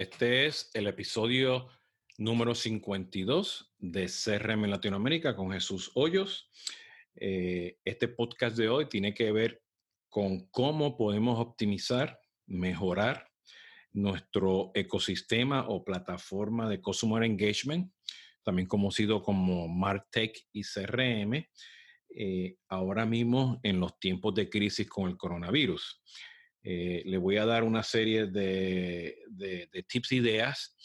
Este es el episodio número 52 de CRM Latinoamérica con Jesús Hoyos. Eh, este podcast de hoy tiene que ver con cómo podemos optimizar, mejorar nuestro ecosistema o plataforma de Customer Engagement, también conocido como MarTech y CRM, eh, ahora mismo en los tiempos de crisis con el coronavirus. Eh, le voy a dar una serie de, tips e ideas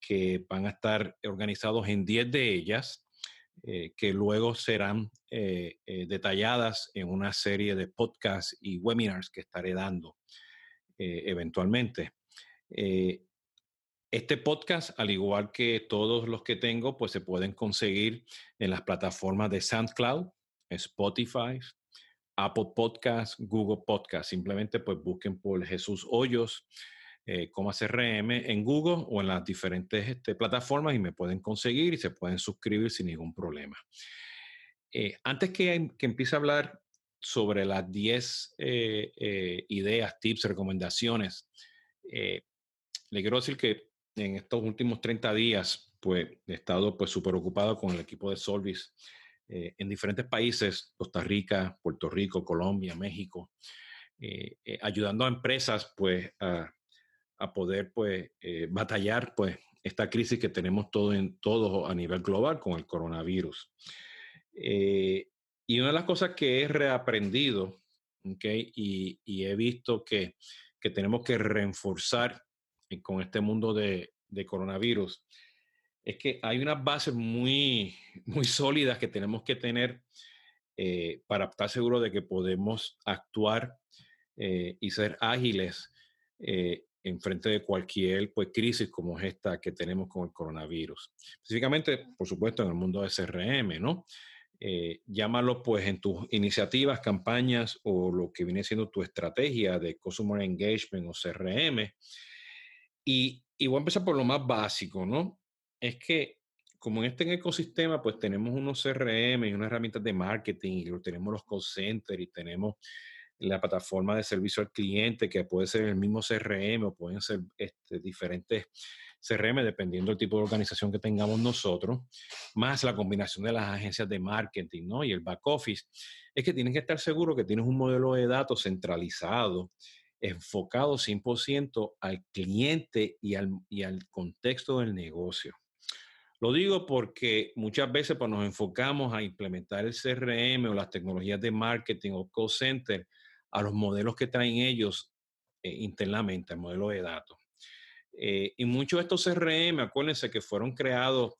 que van a estar organizados en 10 de ellas, eh, que luego serán eh, detalladas en una serie de podcasts y webinars que estaré dando eventualmente. este podcast, al igual que todos los que tengo, pues se pueden conseguir en las plataformas de SoundCloud, Spotify, Apple Podcast, Google Podcast. Simplemente pues busquen por Jesús Hoyos, eh, como CRM en Google o en las diferentes este, plataformas y me pueden conseguir y se pueden suscribir sin ningún problema. Eh, antes que, empiece a hablar sobre las 10 eh, ideas, tips, recomendaciones, le quiero decir que en estos últimos 30 días, pues he estado pues súper ocupado con el equipo de Solvis eh, en diferentes países, Costa Rica, Puerto Rico, Colombia, México, eh, eh, ayudando a empresas pues a, poder pues batallar pues esta crisis que tenemos todo en todo a nivel global con el coronavirus. y una de las cosas que he reaprendido okay, y, he visto que, que, tenemos que reforzar con este mundo de, de coronavirus es que hay unas bases muy, muy sólidas que tenemos que tener eh, para estar seguros de que podemos actuar eh, y ser ágiles eh, en frente de cualquier pues, crisis como es esta que tenemos con el coronavirus. Específicamente, por supuesto, en el mundo de CRM, ¿no? llámalo pues en tus iniciativas, campañas o lo que viene siendo tu estrategia de Customer Engagement o CRM. Y, y voy a empezar por lo más básico, ¿no? Es que como en este ecosistema, pues tenemos unos CRM y unas herramientas de marketing, y tenemos los call centers y tenemos la plataforma de servicio al cliente, que puede ser el mismo CRM o pueden ser este, diferentes CRM, dependiendo del tipo de organización que tengamos nosotros, más la combinación de las agencias de marketing ¿no? y el back office, es que tienes que estar seguro que tienes un modelo de datos centralizado, enfocado 100% al cliente y al, y al contexto del negocio. Lo digo porque muchas veces pues, nos enfocamos a implementar el CRM o las tecnologías de marketing o call center a los modelos que traen ellos eh, internamente, el modelo de datos. Eh, y muchos de estos CRM, acuérdense que fueron creados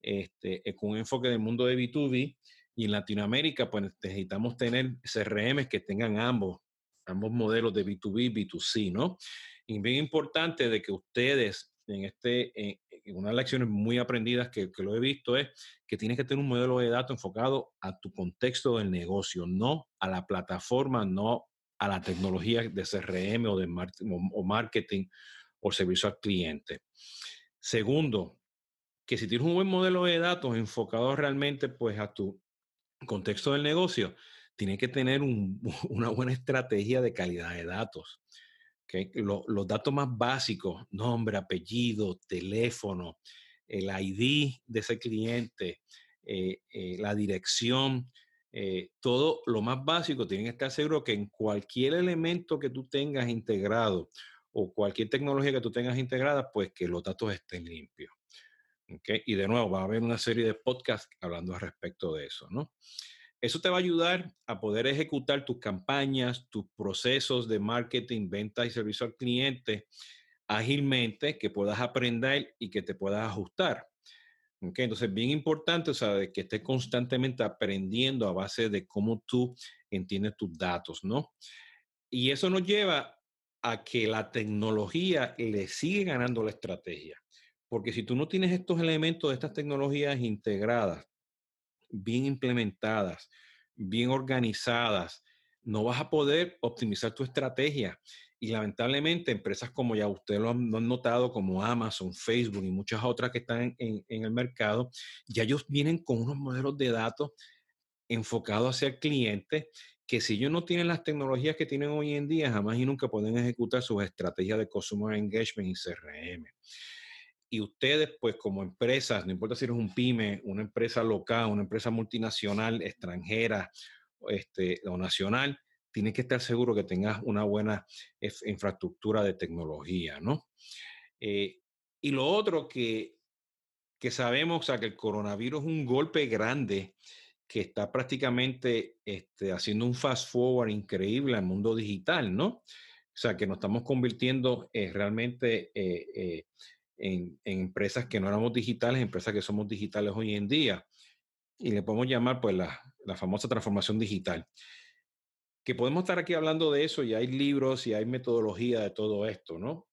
este, eh, con un enfoque del mundo de B2B y en Latinoamérica pues necesitamos tener CRM que tengan ambos, ambos modelos de B2B, B2C, ¿no? Y bien importante de que ustedes en este, una de las lecciones muy aprendidas que, lo he visto es que tienes que tener un modelo de datos enfocado a tu contexto del negocio, no a la plataforma, no a la tecnología de CRM o de marketing o servicio al cliente. Segundo, que si tienes un buen modelo de datos enfocado realmente pues a tu contexto del negocio, tienes que tener una buena estrategia de calidad de datos los datos más básicos, nombre, apellido, teléfono, el ID de ese cliente, eh, eh, la dirección, eh, todo lo más básico, tienen que estar seguros que en cualquier elemento que tú tengas integrado o cualquier tecnología que tú tengas integrada, pues que los datos estén limpios. Y de nuevo, va a haber una serie de podcasts hablando al respecto de eso, ¿no? Eso te va a ayudar a poder ejecutar tus campañas, tus procesos de marketing, venta y servicio al cliente ágilmente, que puedas aprender y que te puedas ajustar. Okay, entonces, bien importante, o sea, que estés constantemente aprendiendo a base de cómo tú entiendes tus datos, ¿no? Y eso nos lleva a que la tecnología le sigue ganando la estrategia. Porque si tú no tienes estos elementos de estas tecnologías integradas, bien implementadas, bien organizadas, no vas a poder optimizar tu estrategia. Y lamentablemente empresas como ya ustedes lo han, notado, como Amazon, Facebook y muchas otras que están en, el mercado, ya ellos vienen con unos modelos de datos enfocados hacia el cliente que si ellos no tienen las tecnologías que tienen hoy en día, jamás y nunca pueden ejecutar sus estrategias de Consumer Engagement y CRM. Y ustedes, pues como empresas, no importa si eres un pyme, una empresa local, una empresa multinacional, extranjera este, o nacional, tienen que estar seguros que tengas una buena infraestructura de tecnología, ¿no? Eh, y lo otro que, que sabemos, o sea, que el coronavirus es un golpe grande que está prácticamente este, haciendo un fast forward increíble al mundo digital, ¿no? O sea, que nos estamos convirtiendo eh, realmente eh, eh, en, empresas que no éramos digitales, empresas que somos digitales hoy en día. Y le podemos llamar, pues, la, la famosa transformación digital. Que podemos estar aquí hablando de eso y hay libros y hay metodología de todo esto, ¿no?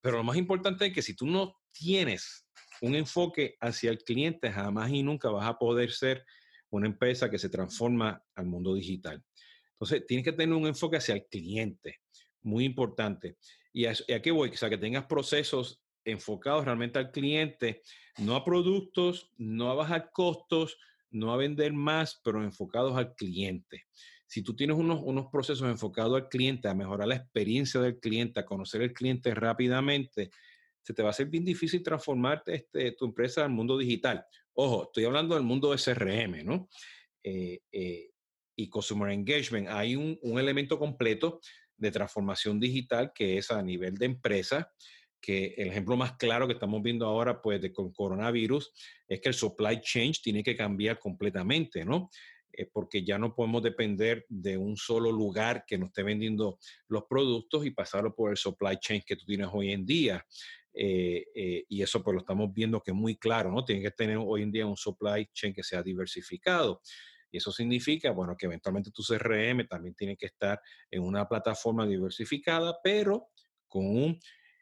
pero lo más importante es que si tú no tienes un enfoque hacia el cliente, jamás y nunca vas a poder ser una empresa que se transforma al mundo digital. Entonces, tienes que tener un enfoque hacia el cliente, muy importante. ¿Y a, qué voy? O sea, que tengas procesos enfocados realmente al cliente, no a productos, no a bajar costos, no a vender más, pero enfocados al cliente. Si tú tienes unos, unos procesos enfocados al cliente, a mejorar la experiencia del cliente, a conocer el cliente rápidamente, se te va a hacer bien difícil transformar este, tu empresa al mundo digital. Ojo, estoy hablando del mundo de CRM, ¿no? Eh, eh, y Customer Engagement. Hay un, elemento completo de transformación digital que es a nivel de empresa, que el ejemplo más claro que estamos viendo ahora, pues, de, con coronavirus, es que el supply chain tiene que cambiar completamente, ¿no? Eh, porque ya no podemos depender de un solo lugar que nos esté vendiendo los productos y pasarlo por el supply chain que tú tienes hoy en día. Eh, eh, y eso pues lo estamos viendo que es muy claro, ¿no? Tiene que tener hoy en día un supply chain que sea diversificado. Y eso significa, bueno, que eventualmente tu CRM también tiene que estar en una plataforma diversificada, pero con un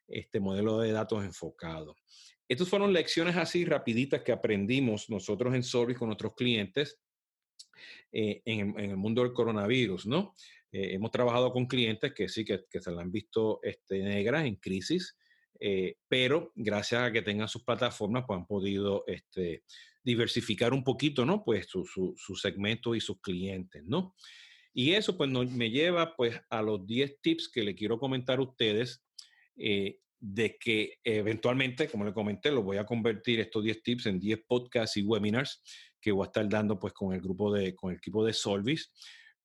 este modelo de datos enfocado. Estas fueron lecciones así rapiditas que aprendimos nosotros en Service con nuestros clientes eh, en, el mundo del coronavirus, ¿no? hemos trabajado con clientes que sí, que, que se la han visto este, negras en crisis, eh, pero gracias a que tengan sus plataformas, pues han podido este, diversificar un poquito, ¿no? Pues su, su, segmento y sus clientes, ¿no? Y eso pues me lleva pues a los 10 tips que le quiero comentar a ustedes eh, de que eventualmente, como le comenté, lo voy a convertir estos 10 tips en 10 podcasts y webinars que voy a estar dando pues con el grupo de, con el equipo de Solvis,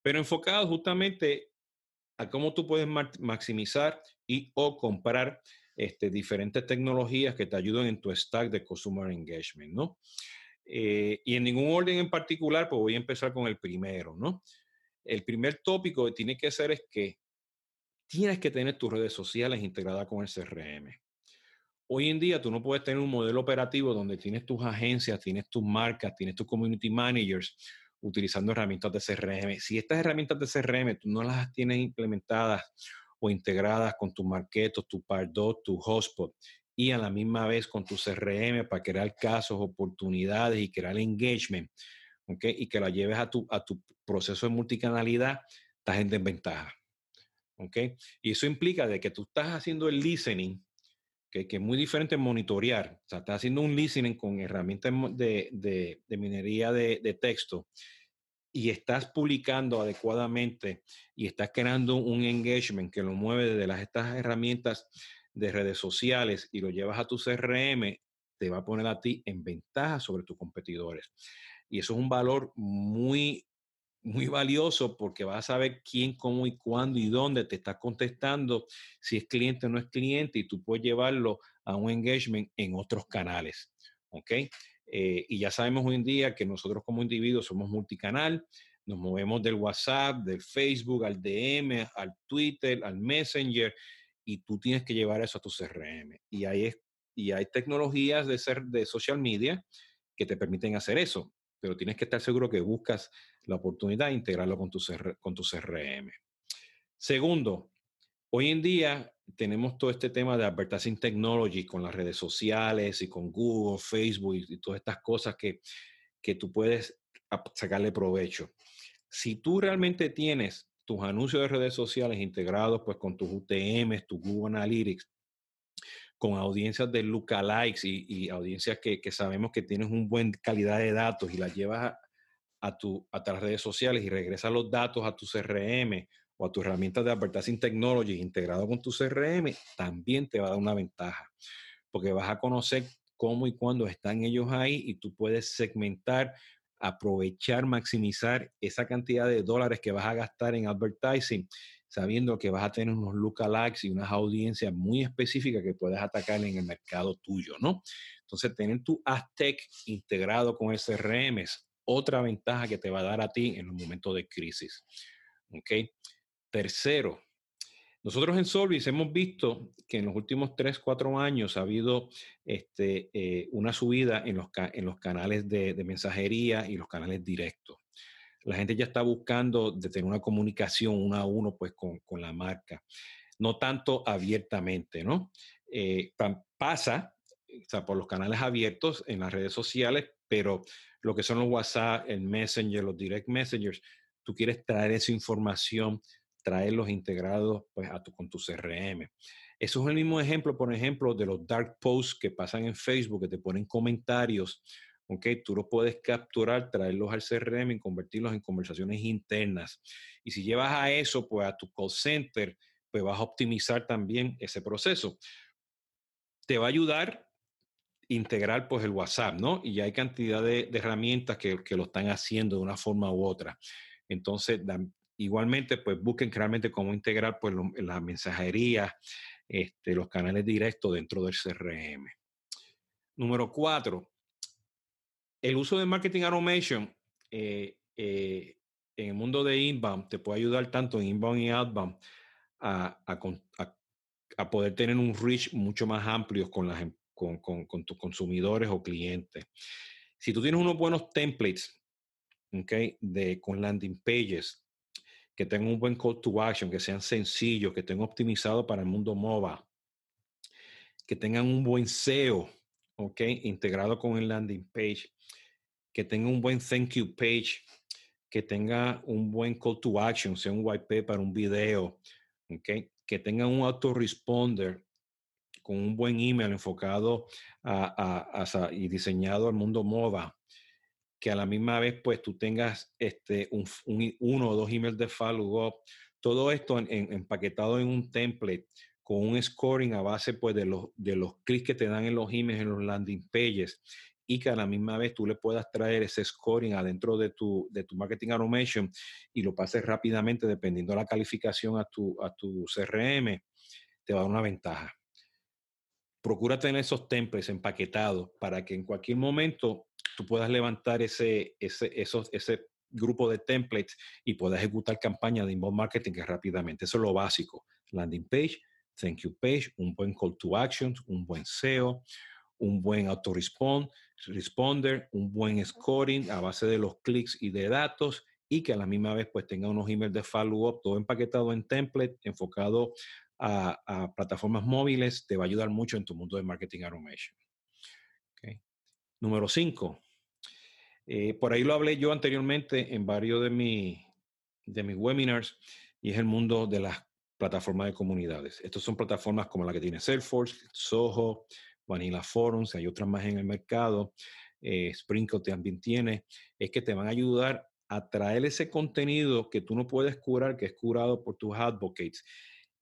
pero enfocado justamente a cómo tú puedes maximizar y o comprar este, diferentes tecnologías que te ayuden en tu stack de Consumer Engagement, ¿no? Eh, y en ningún orden en particular, pues voy a empezar con el primero, ¿no? El primer tópico que tiene que ser es que tienes que tener tus redes sociales integradas con el CRM. Hoy en día tú no puedes tener un modelo operativo donde tienes tus agencias, tienes tus marcas, tienes tus community managers utilizando herramientas de CRM. Si estas herramientas de CRM tú no las tienes implementadas o integradas con tu Marketo, tu Pardot, tu Hotspot y a la misma vez con tu CRM para crear casos, oportunidades y crear engagement, ¿ok? Y que la lleves a tu, a tu proceso de multicanalidad, estás en desventaja, ¿ok? Y eso implica de que tú estás haciendo el listening, que es muy diferente en monitorear, o sea, estás haciendo un listening con herramientas de, de, de minería de, de texto y estás publicando adecuadamente y estás creando un engagement que lo mueve desde las, estas herramientas de redes sociales y lo llevas a tu CRM, te va a poner a ti en ventaja sobre tus competidores. Y eso es un valor muy, muy valioso porque vas a saber quién, cómo y cuándo y dónde te está contestando, si es cliente o no es cliente, y tú puedes llevarlo a un engagement en otros canales. ¿Ok? Eh, y ya sabemos hoy en día que nosotros como individuos somos multicanal, nos movemos del WhatsApp, del Facebook, al DM, al Twitter, al Messenger, y tú tienes que llevar eso a tu CRM. Y hay, y hay tecnologías de, ser, de social media que te permiten hacer eso, pero tienes que estar seguro que buscas la oportunidad de integrarlo con tu, con tu CRM. Segundo, hoy en día tenemos todo este tema de advertising technology con las redes sociales y con Google, Facebook y, todas estas cosas que, que tú puedes sacarle provecho. Si tú realmente tienes tus anuncios de redes sociales integrados pues con tus UTMs, tu Google Analytics, con audiencias de lookalikes y, y audiencias que, que, sabemos que tienes una buena calidad de datos y las llevas a, tu, a tus redes sociales y regresas los datos a tu CRM o a tu herramienta de Advertising Technology integrado con tu CRM, también te va a dar una ventaja, porque vas a conocer cómo y cuándo están ellos ahí y tú puedes segmentar, aprovechar, maximizar esa cantidad de dólares que vas a gastar en advertising, sabiendo que vas a tener unos lookalikes y unas audiencias muy específicas que puedes atacar en el mercado tuyo, ¿no? Entonces, tener tu Aztec integrado con es otra ventaja que te va a dar a ti en los momentos de crisis. ¿Ok? Tercero, nosotros en Solvis hemos visto que en los últimos 3, 4 años ha habido este, eh, una subida en los, canales de, mensajería y los canales directos. La gente ya está buscando tener una comunicación uno a uno pues, con, la marca, no tanto abiertamente, ¿no? Eh, pasa por los canales abiertos en las redes sociales, pero lo que son los WhatsApp, el Messenger, los Direct Messengers, tú quieres traer esa información traerlos integrados pues, a tu, con tu CRM. Eso es el mismo ejemplo, por ejemplo, de los dark posts que pasan en Facebook, que te ponen comentarios. ¿ok? Tú los puedes capturar, traerlos al CRM y convertirlos en conversaciones internas. Y si llevas a eso, pues a tu call center, pues vas a optimizar también ese proceso. Te va a ayudar integrar pues el WhatsApp, ¿no? Y hay cantidad de, herramientas que, lo están haciendo de una forma u otra. Entonces, igualmente, pues busquen realmente cómo integrar pues, la mensajería, este, los canales directos dentro del CRM. Número cuatro, el uso de marketing automation eh, eh, en el mundo de inbound te puede ayudar tanto en inbound y outbound a, a, poder tener un reach mucho más amplio con, las, em, con, tus consumidores o clientes. Si tú tienes unos buenos templates okay, de, con landing pages, que tengan un buen call to action, que sean sencillos, que estén optimizados para el mundo MOBA, que tengan un buen SEO, ¿ok? Integrado con el landing page, que tenga un buen thank you page, que tenga un buen call to action, sea un white paper, un video, ¿ok? Que tenga un autoresponder con un buen email enfocado a, y diseñado al mundo MOBA, que a la misma vez pues tú tengas este, un, uno o dos emails de follow-up, todo esto empaquetado en un template con un scoring a base pues de los, de los clics que te dan en los emails, en los landing pages y que a la misma vez tú le puedas traer ese scoring adentro de tu, de tu marketing automation y lo pases rápidamente dependiendo de la calificación a tu, a tu CRM, te va a dar una ventaja. Procura tener esos templates empaquetados para que en cualquier momento tú puedas levantar ese, ese, esos, ese grupo de templates y puedas ejecutar campañas de inbound marketing rápidamente. Eso es lo básico. Landing page, thank you page, un buen call to action, un buen SEO, un buen autorespond, responder, un buen scoring a base de los clics y de datos y que a la misma vez pues tenga unos emails de follow-up, todo empaquetado en template, enfocado a, plataformas móviles, te va a ayudar mucho en tu mundo de marketing automation. Okay. Número 5, eh, por ahí lo hablé yo anteriormente en varios de, mi, de mis webinars y es el mundo de las plataformas de comunidades. Estas son plataformas como la que tiene Salesforce, Soho, Vanilla Forums, hay otras más en el mercado, eh, Sprinkle también tiene, es que te van a ayudar a traer ese contenido que tú no puedes curar, que es curado por tus advocates,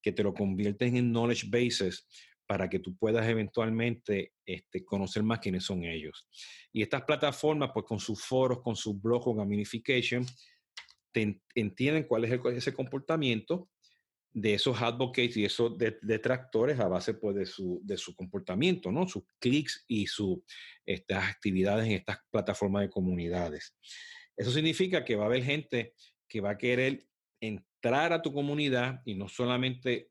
que te lo convierten en knowledge bases para que tú puedas eventualmente este, conocer más quiénes son ellos. Y estas plataformas, pues con sus foros, con sus blogs, con gamification, entienden cuál es ese comportamiento de esos advocates y esos detractores a base pues, de, su, de su comportamiento, ¿no? sus clics y sus estas actividades en estas plataformas de comunidades. Eso significa que va a haber gente que va a querer entrar a tu comunidad y no solamente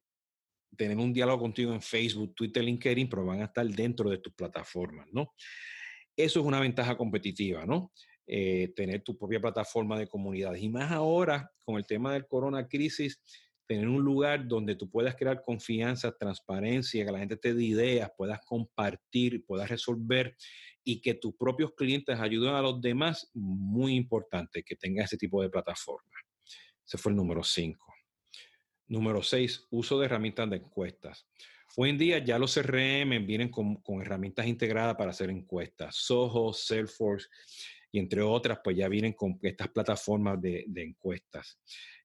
tener un diálogo contigo en Facebook, Twitter, LinkedIn, pero van a estar dentro de tus plataformas, ¿no? Eso es una ventaja competitiva, ¿no? Eh, tener tu propia plataforma de comunidades. Y más ahora, con el tema del corona crisis, tener un lugar donde tú puedas crear confianza, transparencia, que la gente te dé ideas, puedas compartir, puedas resolver y que tus propios clientes ayuden a los demás, muy importante que tengas ese tipo de plataforma. Ese fue el número 5. Número 6, uso de herramientas de encuestas. Hoy en día ya los CRM vienen con, herramientas integradas para hacer encuestas. Soho, Salesforce y entre otras, pues ya vienen con estas plataformas de, encuestas.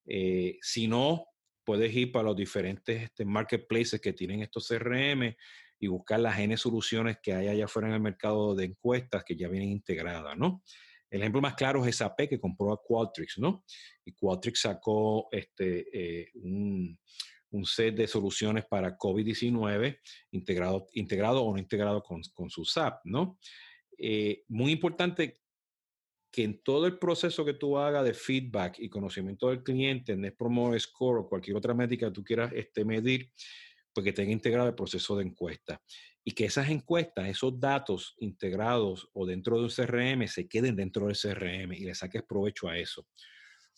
Eh, si no, puedes ir para los diferentes este, marketplaces que tienen estos CRM y buscar las N soluciones que hay allá afuera en el mercado de encuestas que ya vienen integradas, ¿no? El ejemplo más claro es SAP que compró a Qualtrics, ¿no? Y Qualtrics sacó este, eh, un, set de soluciones para COVID-19 integrado, integrado o no integrado con, su SAP, ¿no? Eh, muy importante que en todo el proceso que tú hagas de feedback y conocimiento del cliente, Net Promoter Score o cualquier otra métrica que tú quieras este, medir, pues que tenga integrado el proceso de encuesta. Y que esas encuestas, esos datos integrados o dentro de un CRM se queden dentro del CRM y le saques provecho a eso.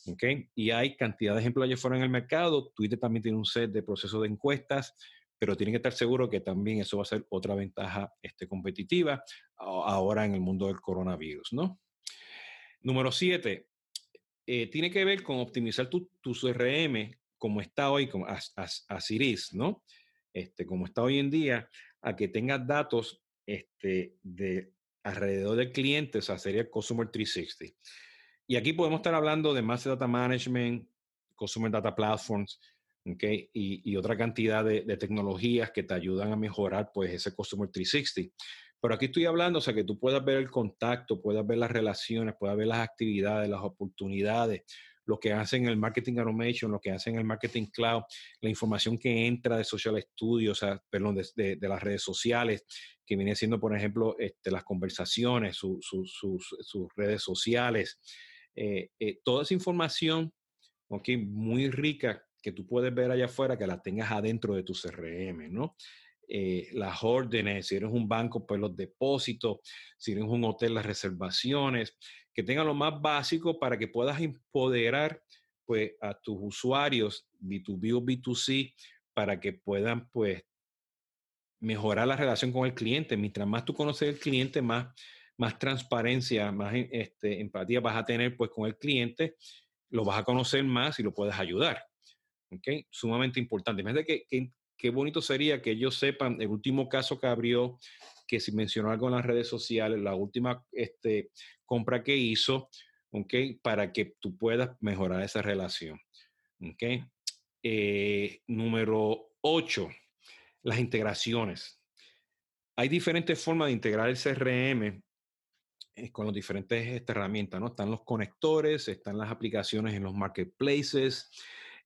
¿Okay? Y hay cantidad de ejemplos allá fuera en el mercado. Twitter también tiene un set de procesos de encuestas, pero tienen que estar seguros que también eso va a ser otra ventaja este, competitiva ahora en el mundo del coronavirus, ¿no? Número siete, eh, tiene que ver con optimizar tu, tu CRM como está hoy, como así es, ¿no? Este, como está hoy en día, a que tengas datos este, de alrededor del cliente, o sería Customer 360. Y aquí podemos estar hablando de Master Data Management, Customer Data Platforms, ¿okay? y, otra cantidad de, tecnologías que te ayudan a mejorar pues, ese Customer 360. Pero aquí estoy hablando, o sea, que tú puedas ver el contacto, puedas ver las relaciones, puedas ver las actividades, las oportunidades, lo que hacen el marketing automation, lo que hacen el marketing cloud, la información que entra de social studio, o sea, perdón, de, las redes sociales, que viene siendo, por ejemplo, este, las conversaciones, sus, redes sociales, eh, eh, toda esa información, okay, muy rica que tú puedes ver allá afuera, que la tengas adentro de tu CRM, ¿no? Eh, las órdenes, si eres un banco, pues los depósitos, si eres un hotel, las reservaciones, que tenga lo más básico para que puedas empoderar pues, a tus usuarios B2B o B2C para que puedan pues, mejorar la relación con el cliente. Mientras más tú conoces el cliente, más, más transparencia, más este, empatía vas a tener pues, con el cliente, lo vas a conocer más y lo puedes ayudar. ¿Okay? Sumamente importante. Imagínate qué bonito sería que ellos sepan el último caso que abrió que si mencionó algo en las redes sociales, la última este, compra que hizo, ¿ok? Para que tú puedas mejorar esa relación, ¿ok? Eh, número 8, las integraciones. Hay diferentes formas de integrar el CRM eh, con las diferentes este, herramientas, ¿no? Están los conectores, están las aplicaciones en los marketplaces,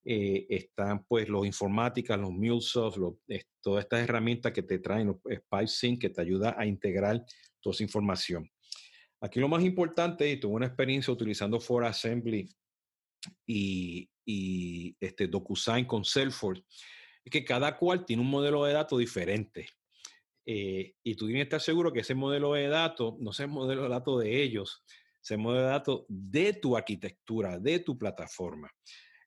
eh, están pues los informáticas, los MuleSoft, todas estas herramientas que te traen, los que te ayuda a integrar toda esa información. Aquí lo más importante, y tuve una experiencia utilizando For Assembly y, y este DocuSign con Salesforce, es que cada cual tiene un modelo de datos diferente. Eh, y tú tienes que estar seguro que ese modelo de datos no es el modelo de datos de ellos, es el modelo de datos de tu arquitectura, de tu plataforma.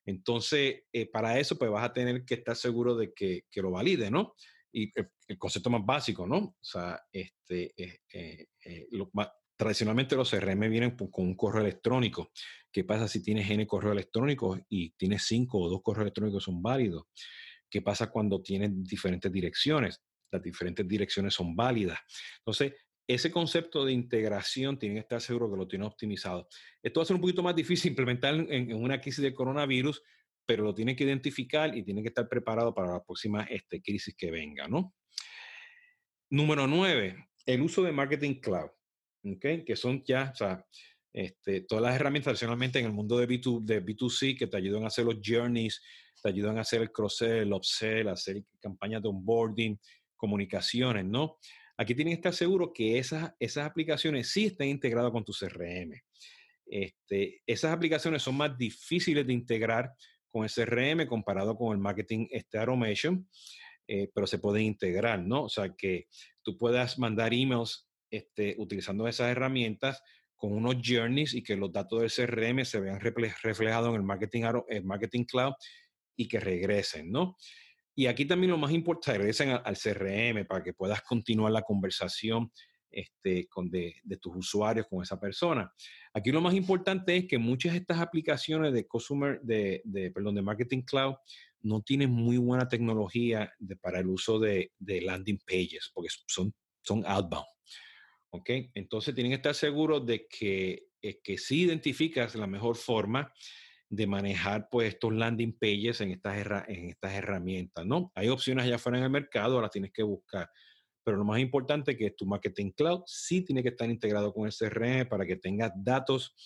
Entonces, eh, para eso, pues vas a tener que estar seguro de que, lo valide, ¿no? Y el, concepto más básico, ¿no? O sea, este, eh, eh, tradicionalmente los CRM vienen con un correo electrónico. ¿Qué pasa si tienes N correo electrónico y tienes cinco o dos correos electrónicos son válidos? ¿Qué pasa cuando tienes diferentes direcciones? Las diferentes direcciones son válidas. Entonces, ese concepto de integración tienen que estar seguro que lo tienen optimizado. Esto va a ser un poquito más difícil implementar en, una crisis de coronavirus, pero lo tienen que identificar y tienen que estar preparados para la próxima este, crisis que venga, ¿no? Número nueve, el uso de Marketing Cloud, que son ya, este, todas las herramientas, tradicionalmente en el mundo de, B2, de B2C, que te ayudan a hacer los journeys, te ayudan a hacer el cross-sell, el upsell, hacer campañas de onboarding, comunicaciones, ¿no? Aquí tienes que estar seguro que esas, esas aplicaciones sí estén integradas con tu CRM. Este, esas aplicaciones son más difíciles de integrar con el CRM comparado con el marketing este, automation, eh, pero se pueden integrar, ¿no? O sea, que tú puedas mandar emails este, utilizando esas herramientas con unos journeys y que los datos del CRM se vean reflejados en marketing, el marketing cloud y que regresen, ¿no? Y aquí también lo más importante, regresen al, CRM para que puedas continuar la conversación este, con de, tus usuarios con esa persona. Aquí lo más importante es que muchas de estas aplicaciones de consumer, de, perdón, de marketing cloud no tienen muy buena tecnología para el uso de, landing pages, porque son, son outbound. ¿Ok? Entonces tienen que estar seguros de que es que sí identificas la mejor forma de manejar pues estos landing pages en estas, en estas herramientas, ¿no? Hay opciones allá afuera en el mercado, las tienes que buscar. Pero lo más importante es que tu marketing cloud sí tiene que estar integrado con el CRM para que tengas datos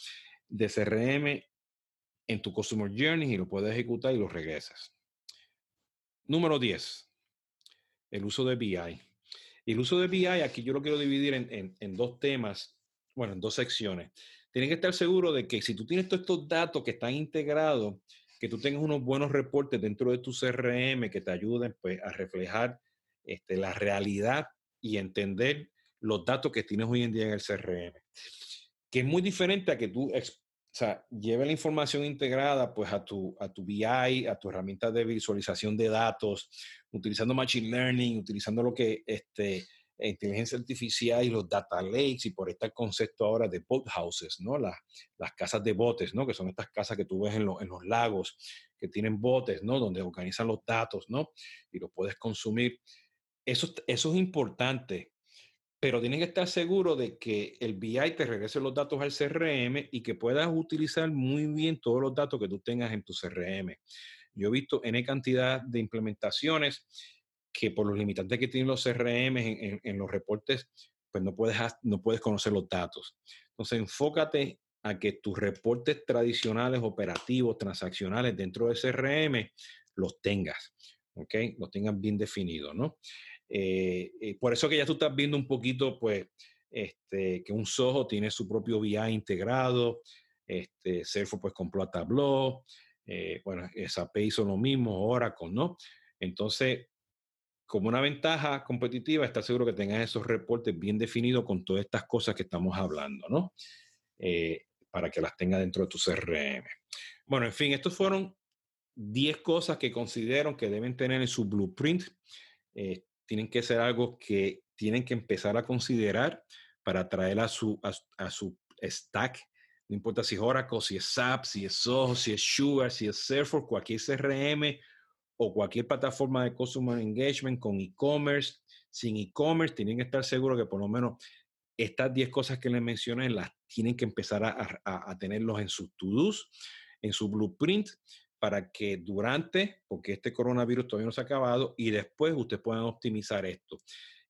de CRM en tu Customer Journey y lo puedes ejecutar y lo regresas. Número 10, el uso de BI. el uso de BI, aquí yo lo quiero dividir en, en dos temas, bueno, en dos secciones. Tienes que estar seguro de que si tú tienes todos estos datos que están integrados, que tú tengas unos buenos reportes dentro de tu CRM que te ayuden pues, a reflejar este, la realidad y entender los datos que tienes hoy en día en el CRM. Que es muy diferente a que tú o sea, lleve la información integrada pues a tu, a tu BI, a tu herramienta de visualización de datos, utilizando Machine Learning, utilizando lo que este, inteligencia artificial y los data lakes y por este concepto ahora de boat houses, ¿no? Las, las casas de botes, ¿no? Que son estas casas que tú ves en, en los lagos, que tienen botes, ¿no? Donde organizan los datos, ¿no? Y los puedes consumir. Eso, eso es importante pero tienes que estar seguro de que el BI te regrese los datos al CRM y que puedas utilizar muy bien todos los datos que tú tengas en tu CRM. Yo he visto N cantidad de implementaciones que por los limitantes que tienen los CRM en, los reportes, pues no puedes, no puedes conocer los datos. Entonces, enfócate a que tus reportes tradicionales, operativos, transaccionales dentro del CRM los tengas, ¿ok? Los tengas bien definidos, ¿no? Eh, eh, por eso que ya tú estás viendo un poquito, pues, este, que un Soho tiene su propio BI integrado, este, Salesforce pues compró a Tableau, eh, bueno, SAP hizo lo mismo, Oracle, ¿no? Entonces, como una ventaja competitiva, estar seguro que tengas esos reportes bien definidos con todas estas cosas que estamos hablando, ¿no? para que las tengas dentro de tu CRM. Bueno, en fin, estos fueron 10 cosas que considero que deben tener en su blueprint tienen que ser algo que tienen que empezar a considerar para traer a su, a, su stack. No importa si es Oracle, si es SAP, si es Soho, si es Sugar, si es Salesforce, cualquier CRM o cualquier plataforma de Customer Engagement con e-commerce. Sin e-commerce, tienen que estar seguros que por lo menos estas 10 cosas que les mencioné las tienen que empezar a, a tenerlos en sus to-dos, en su blueprint para que durante, porque este coronavirus todavía no se ha acabado, y después ustedes puedan optimizar esto.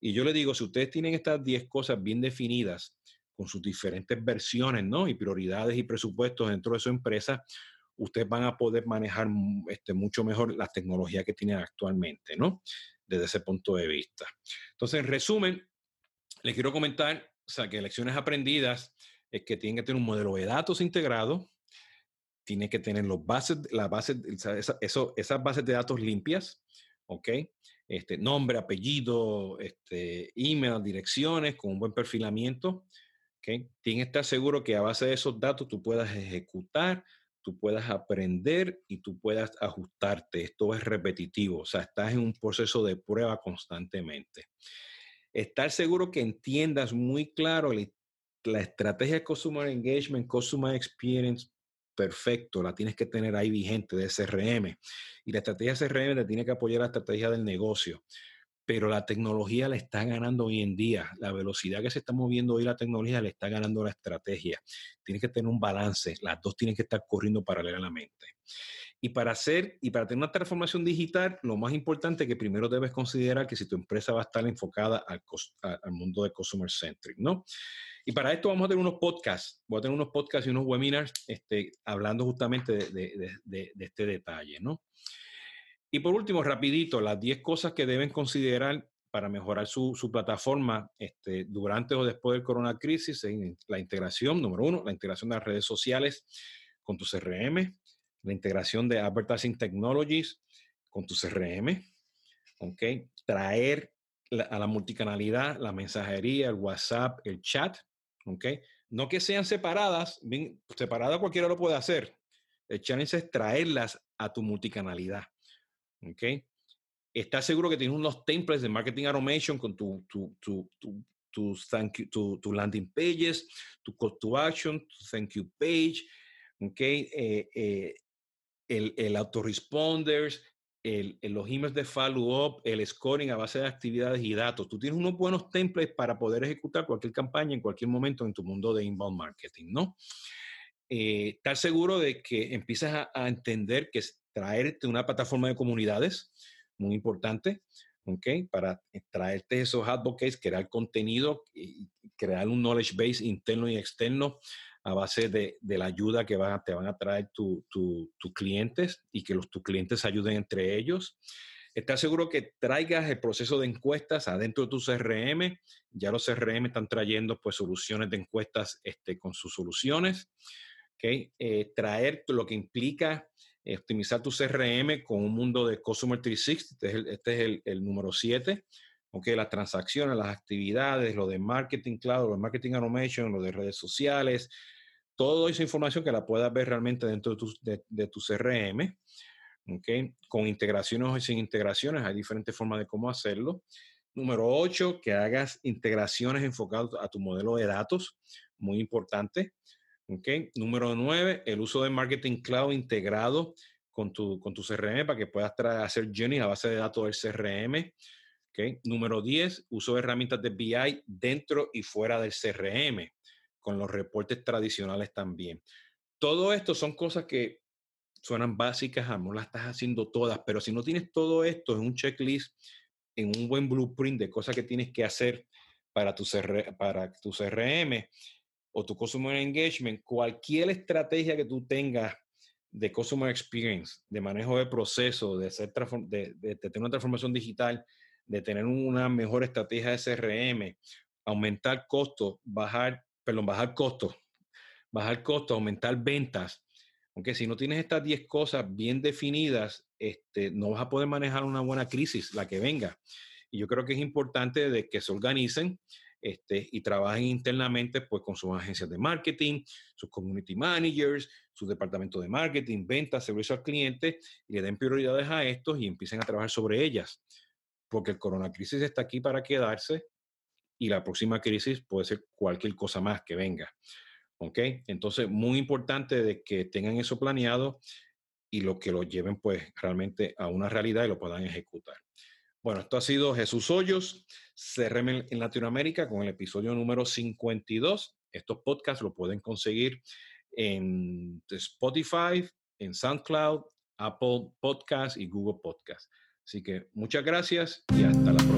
Y yo le digo, si ustedes tienen estas 10 cosas bien definidas con sus diferentes versiones, ¿no? Y prioridades y presupuestos dentro de su empresa, ustedes van a poder manejar este, mucho mejor la tecnología que tienen actualmente, ¿no? Desde ese punto de vista. Entonces, en resumen, les quiero comentar, o sea, que lecciones aprendidas es que tienen que tener un modelo de datos integrado, tiene que tener los bases, la base, eso, esas bases de datos limpias, ¿ok? Este, nombre, apellido, este, email, direcciones, con un buen perfilamiento, ¿ok? Tiene que estar seguro que a base de esos datos tú puedas ejecutar, tú puedas aprender y tú puedas ajustarte. Esto es repetitivo, o sea, estás en un proceso de prueba constantemente. Estar seguro que entiendas muy claro la estrategia de Customer Engagement, Customer Experience perfecto, la tienes que tener ahí vigente de CRM. Y la estrategia CRM te tiene que apoyar la estrategia del negocio. Pero la tecnología le está ganando hoy en día. La velocidad que se está moviendo hoy la tecnología le está ganando la estrategia. Tienes que tener un balance. Las dos tienen que estar corriendo paralelamente. Y para hacer y para tener una transformación digital, lo más importante es que primero debes considerar que si tu empresa va a estar enfocada al, al mundo de Customer Centric, ¿no? Y para esto vamos a tener unos podcasts, voy a tener unos podcasts y unos webinars este, hablando justamente de, este detalle, ¿no? Y por último, rapidito, las 10 cosas que deben considerar para mejorar su, plataforma este, durante o después del corona crisis, la integración, número uno, la integración de las redes sociales con tu CRM, la integración de Advertising Technologies con tu CRM, ¿ok? Traer a la multicanalidad, la mensajería, el WhatsApp, el chat, ¿ok? No que sean separadas, bien, separadas cualquiera lo puede hacer. El challenge es traerlas a tu multicanalidad, ¿ok? Estás seguro que tienes unos templates de marketing automation con tu, tu, tu, tu, thank you, tu, landing pages, tu call to action, tu thank you page, ¿ok? Eh, eh, el, el autoresponders, el, los emails de follow-up, el scoring a base de actividades y datos. Tú tienes unos buenos templates para poder ejecutar cualquier campaña en cualquier momento en tu mundo de inbound marketing, ¿no? Eh, estar seguro de que empiezas a, a, entender que traerte una plataforma de comunidades, muy importante, ¿ok? Para traerte esos advocates, crear contenido crear un knowledge base interno y externo a base de, la ayuda que te van a traer tus clientes y que tus clientes ayuden entre ellos. Estás seguro que traigas el proceso de encuestas adentro de tu CRM. Ya los CRM están trayendo pues soluciones de encuestas este, con sus soluciones. ¿okay? Eh, traer lo que implica optimizar tu CRM con un mundo de Customer 360. Este es el, este número 7. Okay, las transacciones, las actividades, lo de marketing cloud, lo de marketing automation, lo de redes sociales, toda esa información que la puedas ver realmente dentro de tu, de, tu CRM, ¿okay? con integraciones o sin integraciones, hay diferentes formas de cómo hacerlo. Número 8, que hagas integraciones enfocadas a tu modelo de datos, muy importante. ¿Okay? Número 9, el uso de Marketing Cloud integrado con tu, con tu CRM para que puedas hacer journey a base de datos del CRM. ¿okay? Número 10, uso de herramientas de BI dentro y fuera del CRM con los reportes tradicionales también. Todo esto son cosas que suenan básicas, no las estás haciendo todas, pero si no tienes todo esto en un checklist, en un buen blueprint de cosas que tienes que hacer para tu, para tu CRM o tu Customer Engagement, cualquier estrategia que tú tengas de Customer Experience, de manejo de proceso, de, hacer de, de tener una transformación digital, de tener una mejor estrategia de CRM, aumentar costos, bajar perdón, bajar costos, bajar costos, aumentar ventas. Aunque si no tienes estas 10 cosas bien definidas, este, no vas a poder manejar una buena crisis, la que venga. Y yo creo que es importante de que se organicen este, y trabajen internamente pues, con sus agencias de marketing, sus community managers, sus departamentos de marketing, ventas, servicio al cliente, y le den prioridades a estos y empiecen a trabajar sobre ellas. Porque el coronacrisis está aquí para quedarse y la próxima crisis puede ser cualquier cosa más que venga. ¿Ok? Entonces, muy importante de que tengan eso planeado y lo que lo lleven pues realmente a una realidad y lo puedan ejecutar. Bueno, esto ha sido Jesús Hoyos, CRM en Latinoamérica con el episodio número 52. Estos podcasts lo pueden conseguir en Spotify, en SoundCloud, Apple Podcast y Google Podcast. Así que muchas gracias y hasta la próxima.